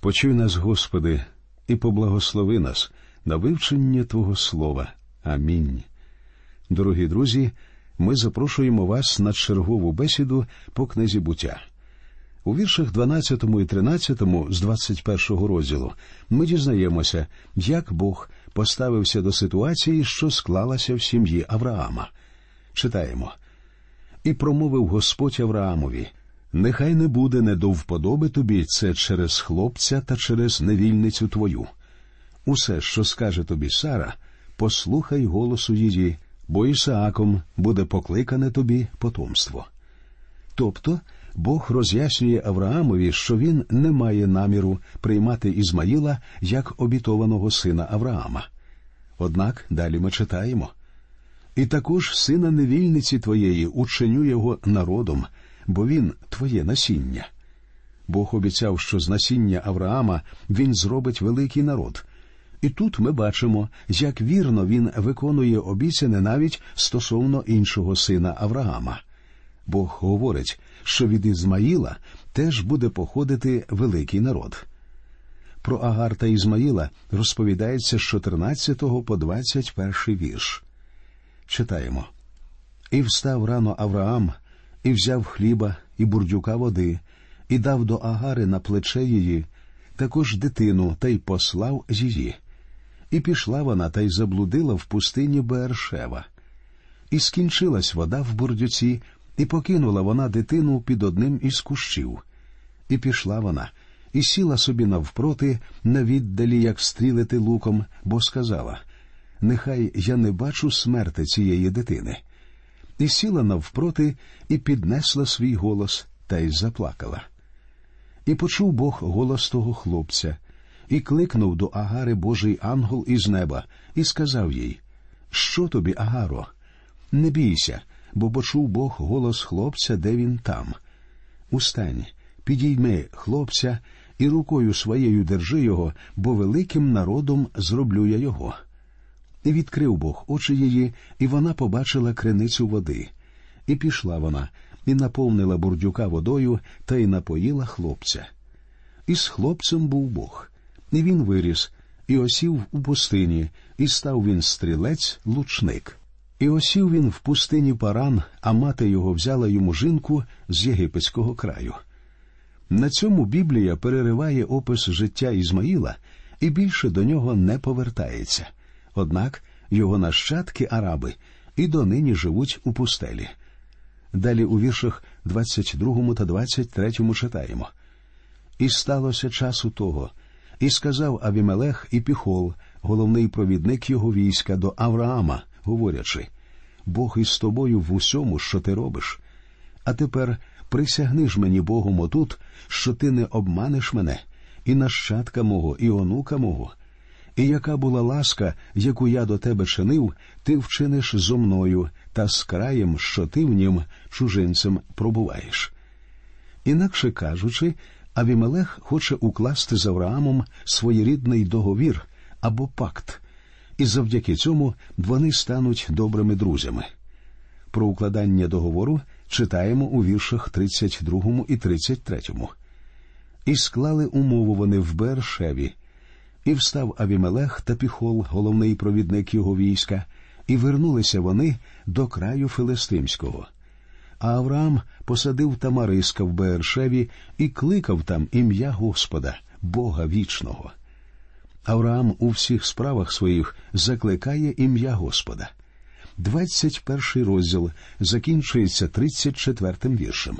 Почуй нас, Господи, і поблагослови нас на вивчення Твого Слова. Амінь. Дорогі друзі, ми запрошуємо вас на чергову бесіду по книзі буття. У віршах 12 і 13 з 21 розділу ми дізнаємося, як Бог поставився до ситуації, що склалася в сім'ї Авраама. Читаємо і промовив Господь Авраамові Нехай не буде не до вподоби тобі це через хлопця та через невільницю твою. Усе, що скаже тобі Сара, послухай голосу її, бо Ісааком буде покликане тобі потомство. Тобто Бог роз'яснює Авраамові, що він не має наміру приймати Ізмаїла як обітованого сина Авраама. Однак далі ми читаємо і також сина невільниці твоєї ученю його народом, бо він твоє насіння. Бог обіцяв, що з насіння Авраама він зробить великий народ. І тут ми бачимо, як вірно він виконує обіцяне навіть стосовно іншого сина Авраама. Бог говорить, що від Ізмаїла теж буде походити великий народ. Про Агар та Ізмаїла розповідається з 14 по 21 вірш. Читаємо І встав рано Авраам, і взяв хліба і бурдюка води, і дав до Агари на плече її, також дитину, та й послав її. І пішла вона та й заблудила в пустині Бершева. І скінчилась вода в бурдюці, і покинула вона дитину під одним із кущів. І пішла вона, і сіла собі навпроти, на віддалі, як стрілити луком, бо сказала Нехай я не бачу смерти цієї дитини. І сіла навпроти, і піднесла свій голос, та й заплакала. І почув Бог голос того хлопця, і кликнув до Агари Божий ангел із неба, і сказав їй Що тобі, Агаро? Не бійся, бо почув Бог голос хлопця, де він там. Устань, підійми хлопця, і рукою своєю держи його, бо великим народом зроблю я його. І відкрив Бог очі її, і вона побачила криницю води. І пішла вона, і наповнила бурдюка водою та й напоїла хлопця. І з хлопцем був Бог. І він виріс, і осів у пустині, і став він стрілець, лучник. І осів він в пустині паран, а мати його взяла йому жінку з єгипетського краю. На цьому Біблія перериває опис життя Ізмаїла і більше до нього не повертається. Однак його нащадки араби і донині живуть у пустелі. Далі у віршах 22 та 23 читаємо І сталося часу того, і сказав Авімелех і Піхол, головний провідник його війська, до Авраама, говорячи Бог із тобою в усьому, що ти робиш. А тепер присягни ж мені Богом отут, що ти не обманеш мене, і нащадка мого, і онука мого. І яка була ласка, яку я до тебе чинив, ти вчиниш зо мною та з краєм, що ти в нім чужинцем пробуваєш. Інакше кажучи, Авімелех хоче укласти з Авраамом своєрідний договір або пакт, і завдяки цьому вони стануть добрими друзями. Про укладання договору читаємо у віршах 32 і 33. І склали умову вони в Бершеві, і встав Авімелех та Піхол, головний провідник його війська, і вернулися вони до краю Филистимського. А Авраам посадив Тамариска в Бершеві і кликав там ім'я Господа, Бога вічного. Авраам у всіх справах своїх закликає ім'я Господа. 21 розділ закінчується 34-м віршем.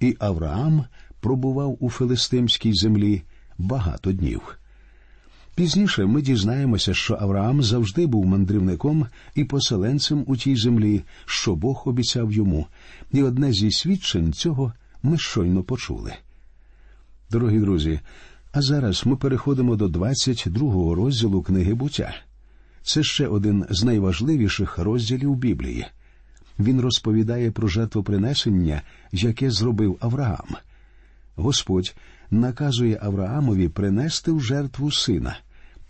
І Авраам пробував у филистимській землі багато днів. Пізніше ми дізнаємося, що Авраам завжди був мандрівником і поселенцем у тій землі, що Бог обіцяв йому, і одне зі свідчень цього ми щойно почули. Дорогі друзі, а зараз ми переходимо до 22-го розділу книги буття. Це ще один з найважливіших розділів Біблії. Він розповідає про жертвопринесення, яке зробив Авраам. Господь наказує Авраамові принести в жертву сина,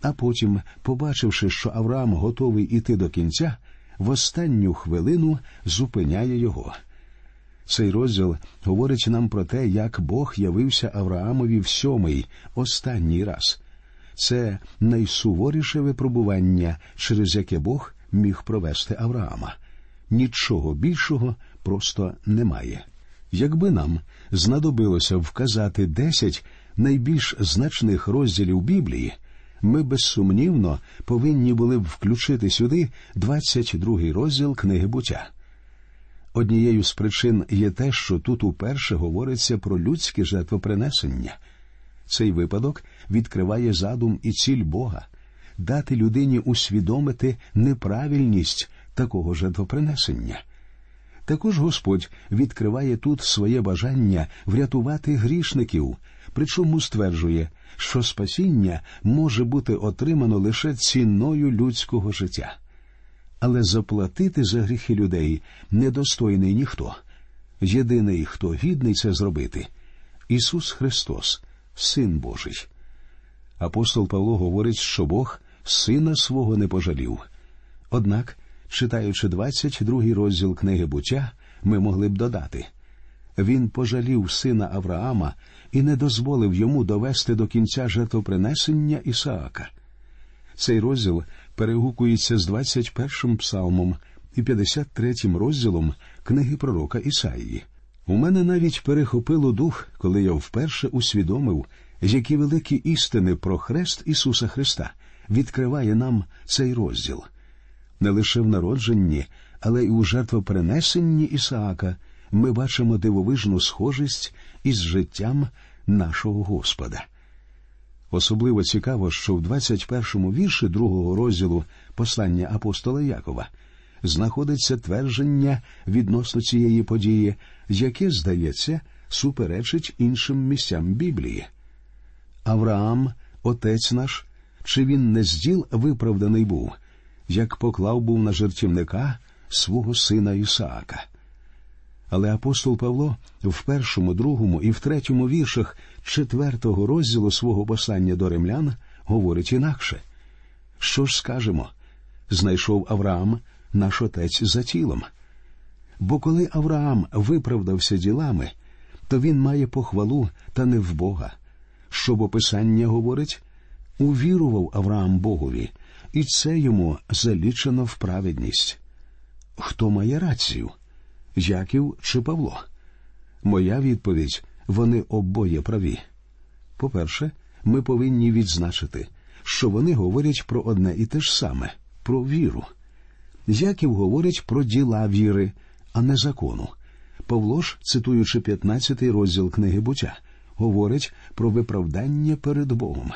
а потім, побачивши, що Авраам готовий іти до кінця, в останню хвилину зупиняє його. Цей розділ говорить нам про те, як Бог явився Авраамові в сьомий, останній раз. Це найсуворіше випробування, через яке Бог міг провести Авраама. Нічого більшого просто немає. Якби нам знадобилося вказати десять найбільш значних розділів Біблії, ми безсумнівно повинні були б включити сюди 22 розділ книги буття. Однією з причин є те, що тут уперше говориться про людське жертвопринесення. Цей випадок відкриває задум і ціль Бога дати людині усвідомити неправильність такого жертвопринесення. Також Господь відкриває тут своє бажання врятувати грішників, причому стверджує, що спасіння може бути отримано лише ціною людського життя. Але заплатити за гріхи людей недостойний ніхто. Єдиний, хто гідний це зробити Ісус Христос, Син Божий. Апостол Павло говорить, що Бог сина свого не пожалів. Однак, читаючи 22 розділ книги буття, ми могли б додати він пожалів сина Авраама і не дозволив йому довести до кінця жертвопринесення Ісаака. Цей розділ перегукується з 21-м псалмом і 53-м розділом книги пророка Ісаїї. У мене навіть перехопило дух, коли я вперше усвідомив, які великі істини про хрест Ісуса Христа відкриває нам цей розділ. Не лише в народженні, але й у жертвопринесенні Ісаака ми бачимо дивовижну схожість із життям нашого Господа. Особливо цікаво, що в 21-му вірші другого розділу послання апостола Якова знаходиться твердження відносно цієї події, яке, здається, суперечить іншим місцям Біблії. Авраам, отець наш, чи він не зділ виправданий був, як поклав був на жертівника свого сина Ісаака. Але апостол Павло в першому, другому і в третьому віршах четвертого розділу свого послання до римлян говорить інакше. Що ж скажемо? Знайшов Авраам наш отець за тілом. Бо коли Авраам виправдався ділами, то він має похвалу та не в Бога. Що бо Писання говорить, увірував Авраам Богові, і це йому залічено в праведність. Хто має рацію? Яків чи Павло? Моя відповідь вони обоє праві. По-перше, ми повинні відзначити, що вони говорять про одне і те ж саме про віру. Яків говорить про діла віри, а не закону. Павло ж, цитуючи 15 розділ книги буття, говорить про виправдання перед Богом.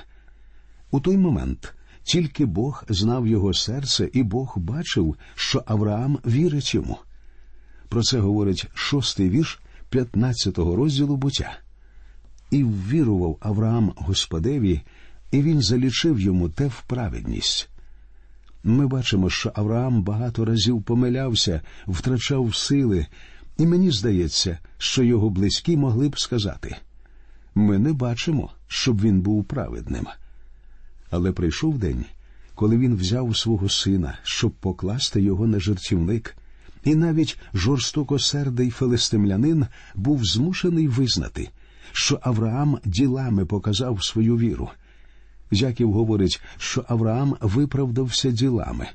У той момент тільки Бог знав його серце, і Бог бачив, що Авраам вірить йому. Про це говорить шостий вірш 15-го розділу буття. І ввірував Авраам Господеві, і він залічив йому те в праведність. Ми бачимо, що Авраам багато разів помилявся, втрачав сили, і мені здається, що його близькі могли б сказати ми не бачимо, щоб він був праведним. Але прийшов день, коли він взяв свого сина, щоб покласти його на жертівник, і навіть жорстокосердий филистимлянин був змушений визнати, що Авраам ділами показав свою віру. Яків говорить, що Авраам виправдався ділами.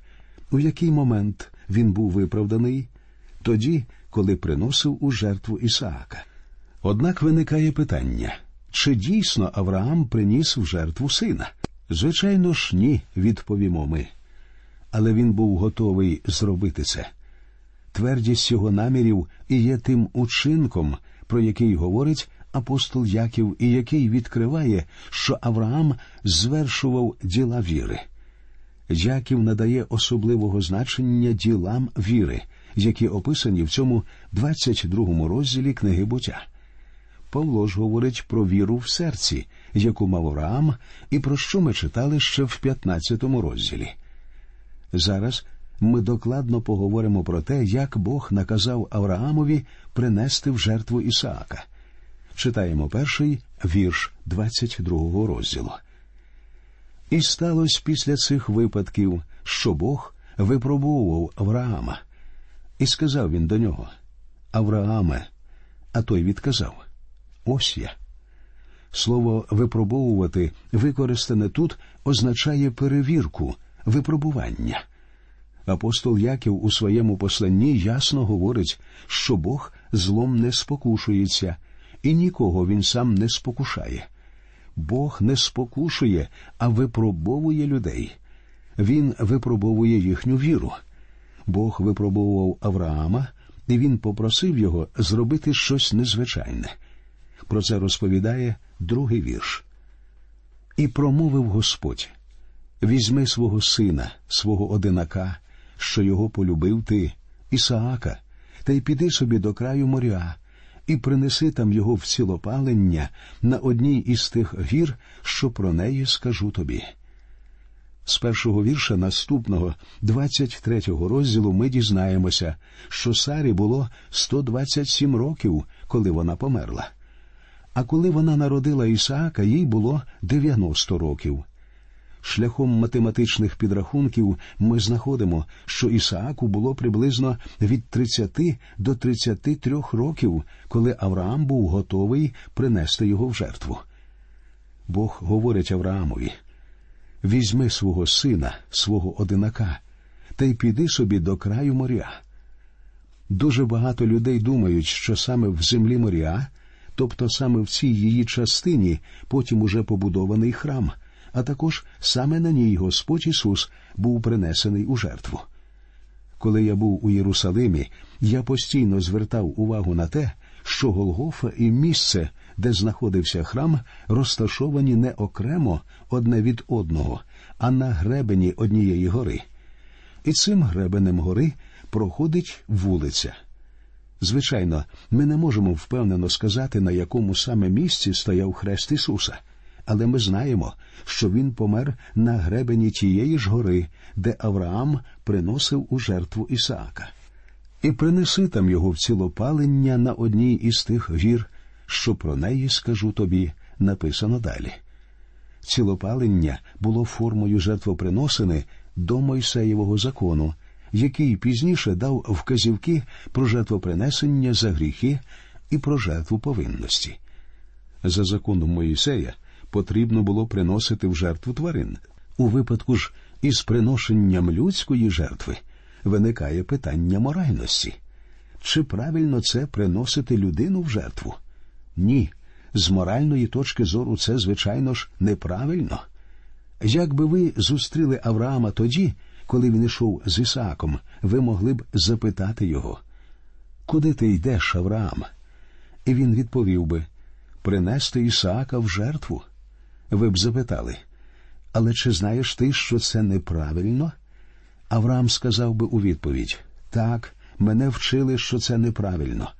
У який момент він був виправданий? Тоді, коли приносив у жертву Ісаака. Однак виникає питання чи дійсно Авраам приніс в жертву сина? Звичайно ж, ні, відповімо ми. Але він був готовий зробити це. Твердість його намірів і є тим учинком, про який говорить апостол Яків, і який відкриває, що Авраам звершував діла віри. Яків надає особливого значення ділам віри, які описані в цьому 22 розділі книги буття. Павло ж говорить про віру в серці, яку мав Авраам, і про що ми читали ще в 15 розділі. Зараз ми докладно поговоримо про те, як Бог наказав Авраамові принести в жертву Ісаака. Читаємо перший вірш 22 розділу. І сталося після цих випадків, що Бог випробовував Авраама, і сказав він до нього: Аврааме, А той відказав Ось я. Слово випробовувати, використане тут, означає перевірку, випробування. Апостол Яків у своєму посланні ясно говорить, що Бог злом не спокушується, і нікого він сам не спокушає. Бог не спокушує, а випробовує людей. Він випробовує їхню віру. Бог випробовував Авраама, і він попросив його зробити щось незвичайне. Про це розповідає другий вірш. І промовив Господь візьми свого сина, свого одинака, що його полюбив ти, Ісаака, та й піди собі до краю моря, і принеси там його в цілопалення на одній із тих гір, що про неї скажу тобі. З першого вірша наступного 23-го розділу ми дізнаємося, що Сарі було 127 років, коли вона померла. А коли вона народила Ісаака, їй було 90 років. Шляхом математичних підрахунків ми знаходимо, що Ісааку було приблизно від 30 до 33 років, коли Авраам був готовий принести його в жертву. Бог говорить Авраамові візьми свого сина, свого одинака, та й піди собі до краю моря. Дуже багато людей думають, що саме в землі моря, тобто саме в цій її частині, потім уже побудований храм а також саме на ній Господь Ісус був принесений у жертву. Коли я був у Єрусалимі, я постійно звертав увагу на те, що Голгофа і місце, де знаходився храм, розташовані не окремо одне від одного, а на гребені однієї гори. І цим гребенем гори проходить вулиця. Звичайно, ми не можемо впевнено сказати, на якому саме місці стояв хрест Ісуса але ми знаємо, що він помер на гребені тієї ж гори, де Авраам приносив у жертву Ісаака. І принеси там його в цілопалення на одній із тих гір, що про неї скажу тобі, написано далі. Цілопалення було формою жертвоприносини до Мойсеєвого закону, який пізніше дав вказівки про жертвопринесення за гріхи і про жертву повинності. За законом Моїсея потрібно було приносити в жертву тварин. У випадку ж із приношенням людської жертви виникає питання моральності. Чи правильно це приносити людину в жертву? Ні. З моральної точки зору це, звичайно ж, неправильно. Як би ви зустріли Авраама тоді, коли він йшов з Ісааком, ви могли б запитати його, Куди ти йдеш, Авраам? І він відповів би принести Ісаака в жертву ви б запитали, але чи знаєш ти, що це неправильно? Авраам сказав би у відповідь так, мене вчили, що це неправильно.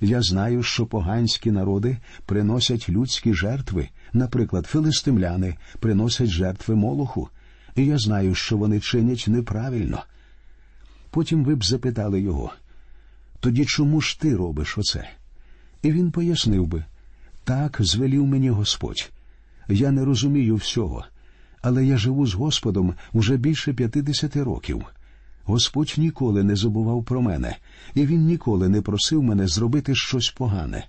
Я знаю, що поганські народи приносять людські жертви, наприклад, филистимляни приносять жертви молоху, і я знаю, що вони чинять неправильно. Потім ви б запитали його тоді чому ж ти робиш оце? І він пояснив би так звелів мені Господь. Я не розумію всього, але я живу з Господом уже більше п'ятидесяти років. Господь ніколи не забував про мене, і він ніколи не просив мене зробити щось погане.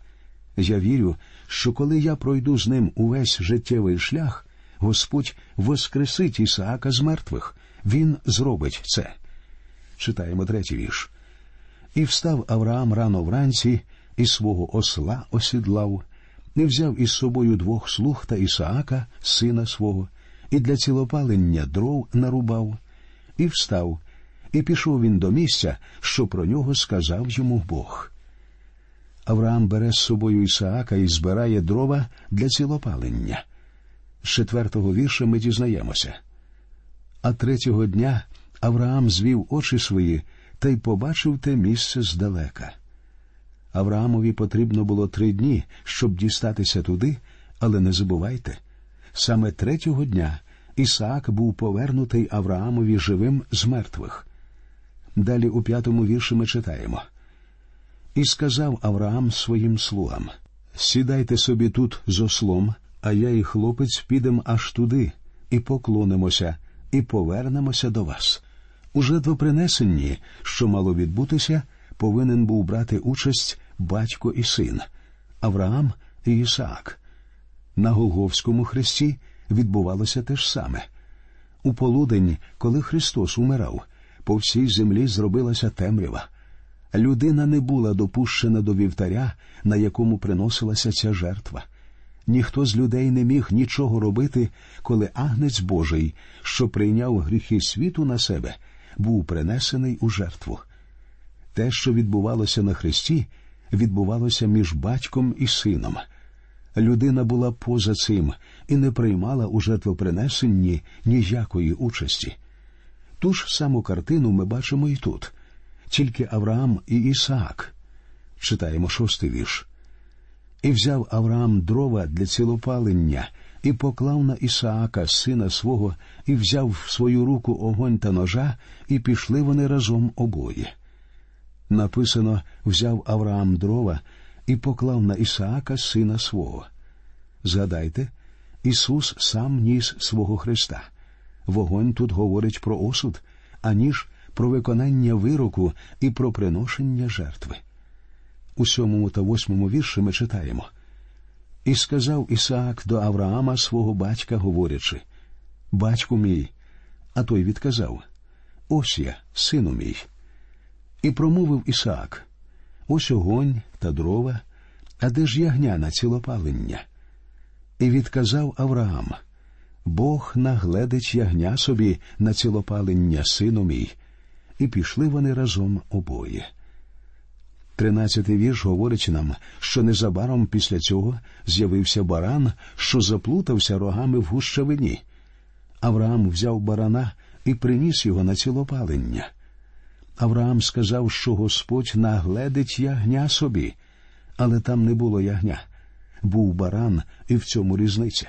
Я вірю, що коли я пройду з ним увесь життєвий шлях, Господь воскресить Ісаака з мертвих. Він зробить це. Читаємо третій вірш. І встав Авраам рано вранці, і свого осла осідлав не взяв із собою двох слуг та Ісаака, сина свого, і для цілопалення дров нарубав, і встав, і пішов він до місця, що про нього сказав йому Бог. Авраам бере з собою Ісаака і збирає дрова для цілопалення. З четвертого вірша ми дізнаємося. А третього дня Авраам звів очі свої та й побачив те місце здалека. Авраамові потрібно було три дні, щоб дістатися туди, але не забувайте саме третього дня Ісаак був повернутий Авраамові живим з мертвих. Далі у п'ятому вірші ми читаємо. І сказав Авраам своїм слугам Сідайте собі тут з ослом, а я і хлопець підем аж туди, і поклонимося, і повернемося до вас. У жертвопринесенні, що мало відбутися, повинен був брати участь батько і син, Авраам і Ісаак. На Голговському хресті відбувалося те ж саме. У полудень, коли Христос умирав, по всій землі зробилася темрява. Людина не була допущена до вівтаря, на якому приносилася ця жертва. Ніхто з людей не міг нічого робити, коли агнець Божий, що прийняв гріхи світу на себе, був принесений у жертву. Те, що відбувалося на Христі, відбувалося між батьком і сином. Людина була поза цим і не приймала у жертвопринесенні ніякої участі. Ту ж саму картину ми бачимо і тут, тільки Авраам і Ісаак. Читаємо шостий вірш. І взяв Авраам дрова для цілопалення, і поклав на Ісаака, сина свого, і взяв в свою руку огонь та ножа, і пішли вони разом обоє. Написано взяв Авраам дрова і поклав на Ісаака сина свого. Згадайте, Ісус сам ніс свого Христа. Вогонь тут говорить про осуд, аніж про виконання вироку і про приношення жертви. У сьомому та восьмому вірші ми читаємо І сказав Ісаак до Авраама свого батька, говорячи Батьку мій, а той відказав Ось я, сину мій. І промовив Ісаак Ось огонь та дрова, а де ж ягня на цілопалення? І відказав Авраам Бог нагледить ягня собі на цілопалення, сину мій, і пішли вони разом обоє. Тринадцятий вірш говорить нам, що незабаром після цього з'явився баран, що заплутався рогами в гущавині. Авраам взяв барана і приніс його на цілопалення. Авраам сказав, що Господь нагледить ягня собі, але там не було ягня. Був баран, і в цьому різниця.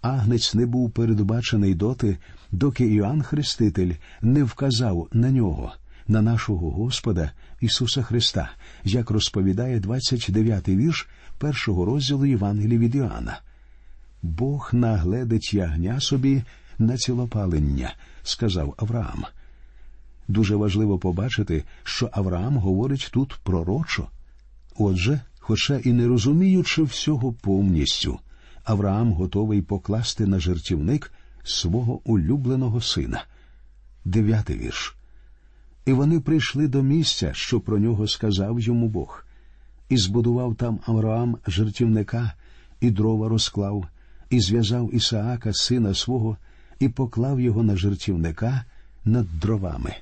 Агнець не був передбачений доти, доки Іоанн Хреститель не вказав на нього, на нашого Господа Ісуса Христа, як розповідає 29-й вірш першого розділу Євангелії від Іоанна. Бог нагледить ягня собі на цілопалення, сказав Авраам. Дуже важливо побачити, що Авраам говорить тут пророчо. Отже, хоча і не розуміючи всього повністю, Авраам готовий покласти на жертівник свого улюбленого сина. Дев'ятий вірш. І вони прийшли до місця, що про нього сказав йому Бог, і збудував там Авраам жертівника, і дрова розклав, і зв'язав Ісаака, сина свого, і поклав його на жертівника над дровами.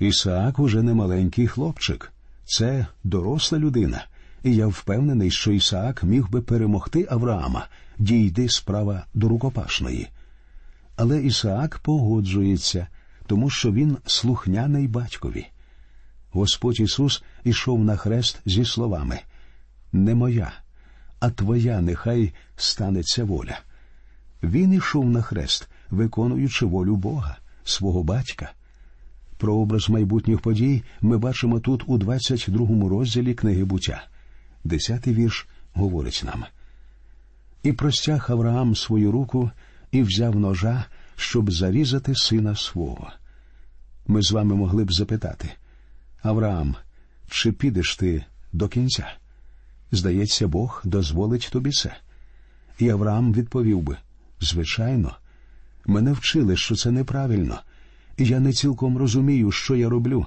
Ісаак уже не маленький хлопчик, це доросла людина, і я впевнений, що Ісаак міг би перемогти Авраама, дійди справа до рукопашної. Але Ісаак погоджується, тому що він слухняний батькові. Господь Ісус ішов на хрест зі словами Не моя, а твоя нехай станеться воля. Він ішов на хрест, виконуючи волю Бога, свого батька. Прообраз майбутніх подій ми бачимо тут у 22 розділі книги буття. Десятий вірш говорить нам. І простяг Авраам свою руку і взяв ножа, щоб зарізати сина свого. Ми з вами могли б запитати Авраам, чи підеш ти до кінця? Здається, Бог дозволить тобі це. І Авраам відповів би звичайно, мене вчили, що це неправильно. Я не цілком розумію, що я роблю,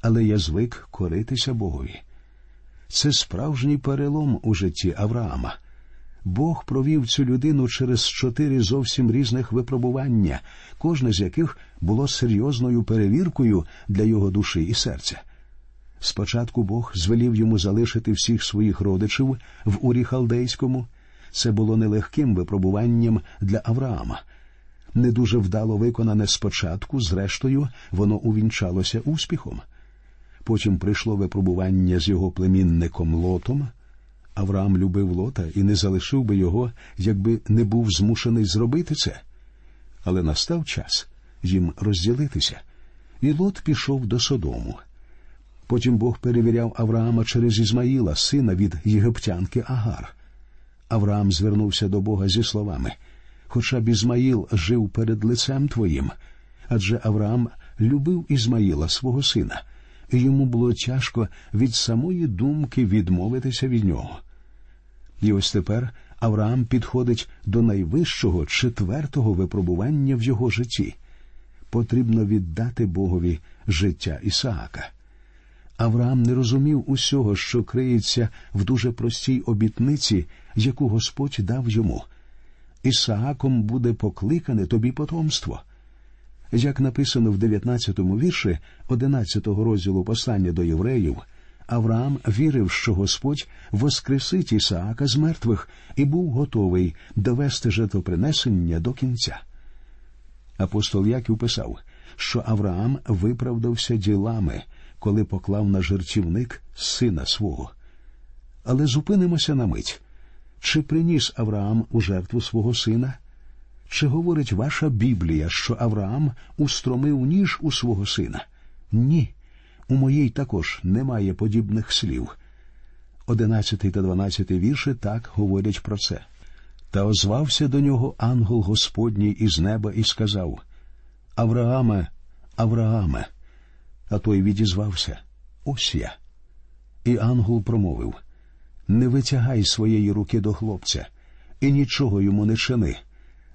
але я звик коритися Богові. Це справжній перелом у житті Авраама. Бог провів цю людину через чотири зовсім різних випробування, кожне з яких було серйозною перевіркою для його душі і серця. Спочатку Бог звелів йому залишити всіх своїх родичів в Урі Халдейському. Це було нелегким випробуванням для Авраама не дуже вдало виконане спочатку, зрештою, воно увінчалося успіхом. Потім прийшло випробування з його племінником Лотом. Авраам любив Лота і не залишив би його, якби не був змушений зробити це. Але настав час їм розділитися, і Лот пішов до Содому. Потім Бог перевіряв Авраама через Ізмаїла, сина від єгиптянки Агар. Авраам звернувся до Бога зі словами хоча б Ізмаїл жив перед лицем твоїм. Адже Авраам любив Ізмаїла, свого сина, і йому було тяжко від самої думки відмовитися від нього. І ось тепер Авраам підходить до найвищого четвертого випробування в його житті. Потрібно віддати Богові життя Ісаака. Авраам не розумів усього, що криється в дуже простій обітниці, яку Господь дав йому. Ісааком буде покликане тобі потомство. Як написано в 19-му вірші 11-го розділу послання до євреїв, Авраам вірив, що Господь воскресить Ісаака з мертвих і був готовий довести жертвопринесення до кінця. Апостол Яків писав, що Авраам виправдався ділами, коли поклав на жертівник сина свого. Але зупинимося на мить. Чи приніс Авраам у жертву свого сина? Чи говорить ваша Біблія, що Авраам устромив ніж у свого сина? Ні. У моїй також немає подібних слів. Одинадцятий та дванадцятий вірші так говорять про це. Та озвався до нього ангел Господній із неба і сказав Аврааме, Аврааме. А той відізвався Ось я. І ангел промовив Не витягай своєї руки до хлопця, і нічого йому не чини,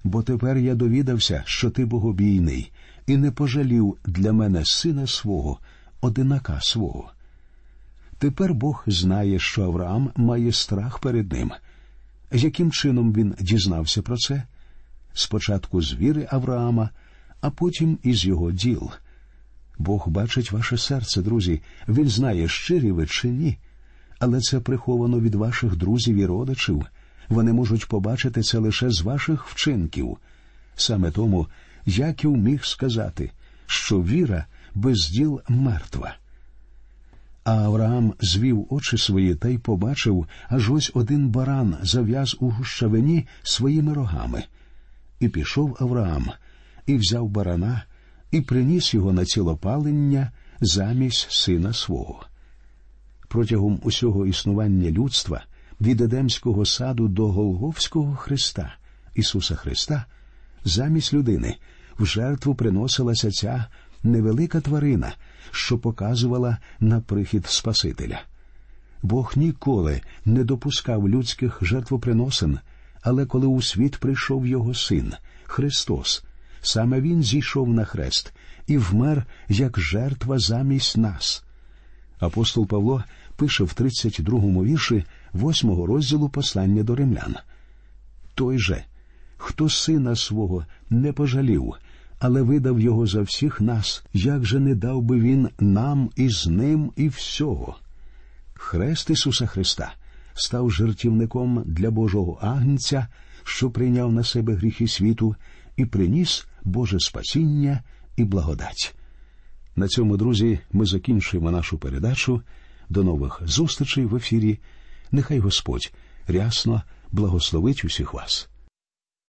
бо тепер я довідався, що ти богобійний, і не пожалів для мене сина свого, одинака свого. Тепер Бог знає, що Авраам має страх перед ним. Яким чином він дізнався про це? Спочатку з віри Авраама, а потім із його діл. Бог бачить ваше серце, друзі, він знає, щирі ви чи ні. Але це приховано від ваших друзів і родичів. Вони можуть побачити це лише з ваших вчинків. Саме тому Яків міг сказати, що віра без діл мертва. А Авраам звів очі свої та й побачив, аж ось один баран зав'яз у гущавині своїми рогами. І пішов Авраам, і взяв барана, і приніс його на цілопалення замість сина свого. Протягом усього існування людства від Едемського саду до Голговського Христа, Ісуса Христа, замість людини в жертву приносилася ця невелика тварина, що показувала на прихід Спасителя. Бог ніколи не допускав людських жертвоприносин, але коли у світ прийшов його син, Христос, саме Він зійшов на хрест і вмер як жертва замість нас. Апостол Павло пише в 32-му вірші 8-го розділу послання до римлян. Той же, хто сина свого не пожалів, але видав його за всіх нас, як же не дав би він нам і з ним і всього. Хрест Ісуса Христа став жертівником для Божого агнця, що прийняв на себе гріхи світу, і приніс Боже спасіння і благодать. На цьому, друзі, ми закінчуємо нашу передачу. До нових зустрічей в ефірі. Нехай Господь рясно благословить усіх вас.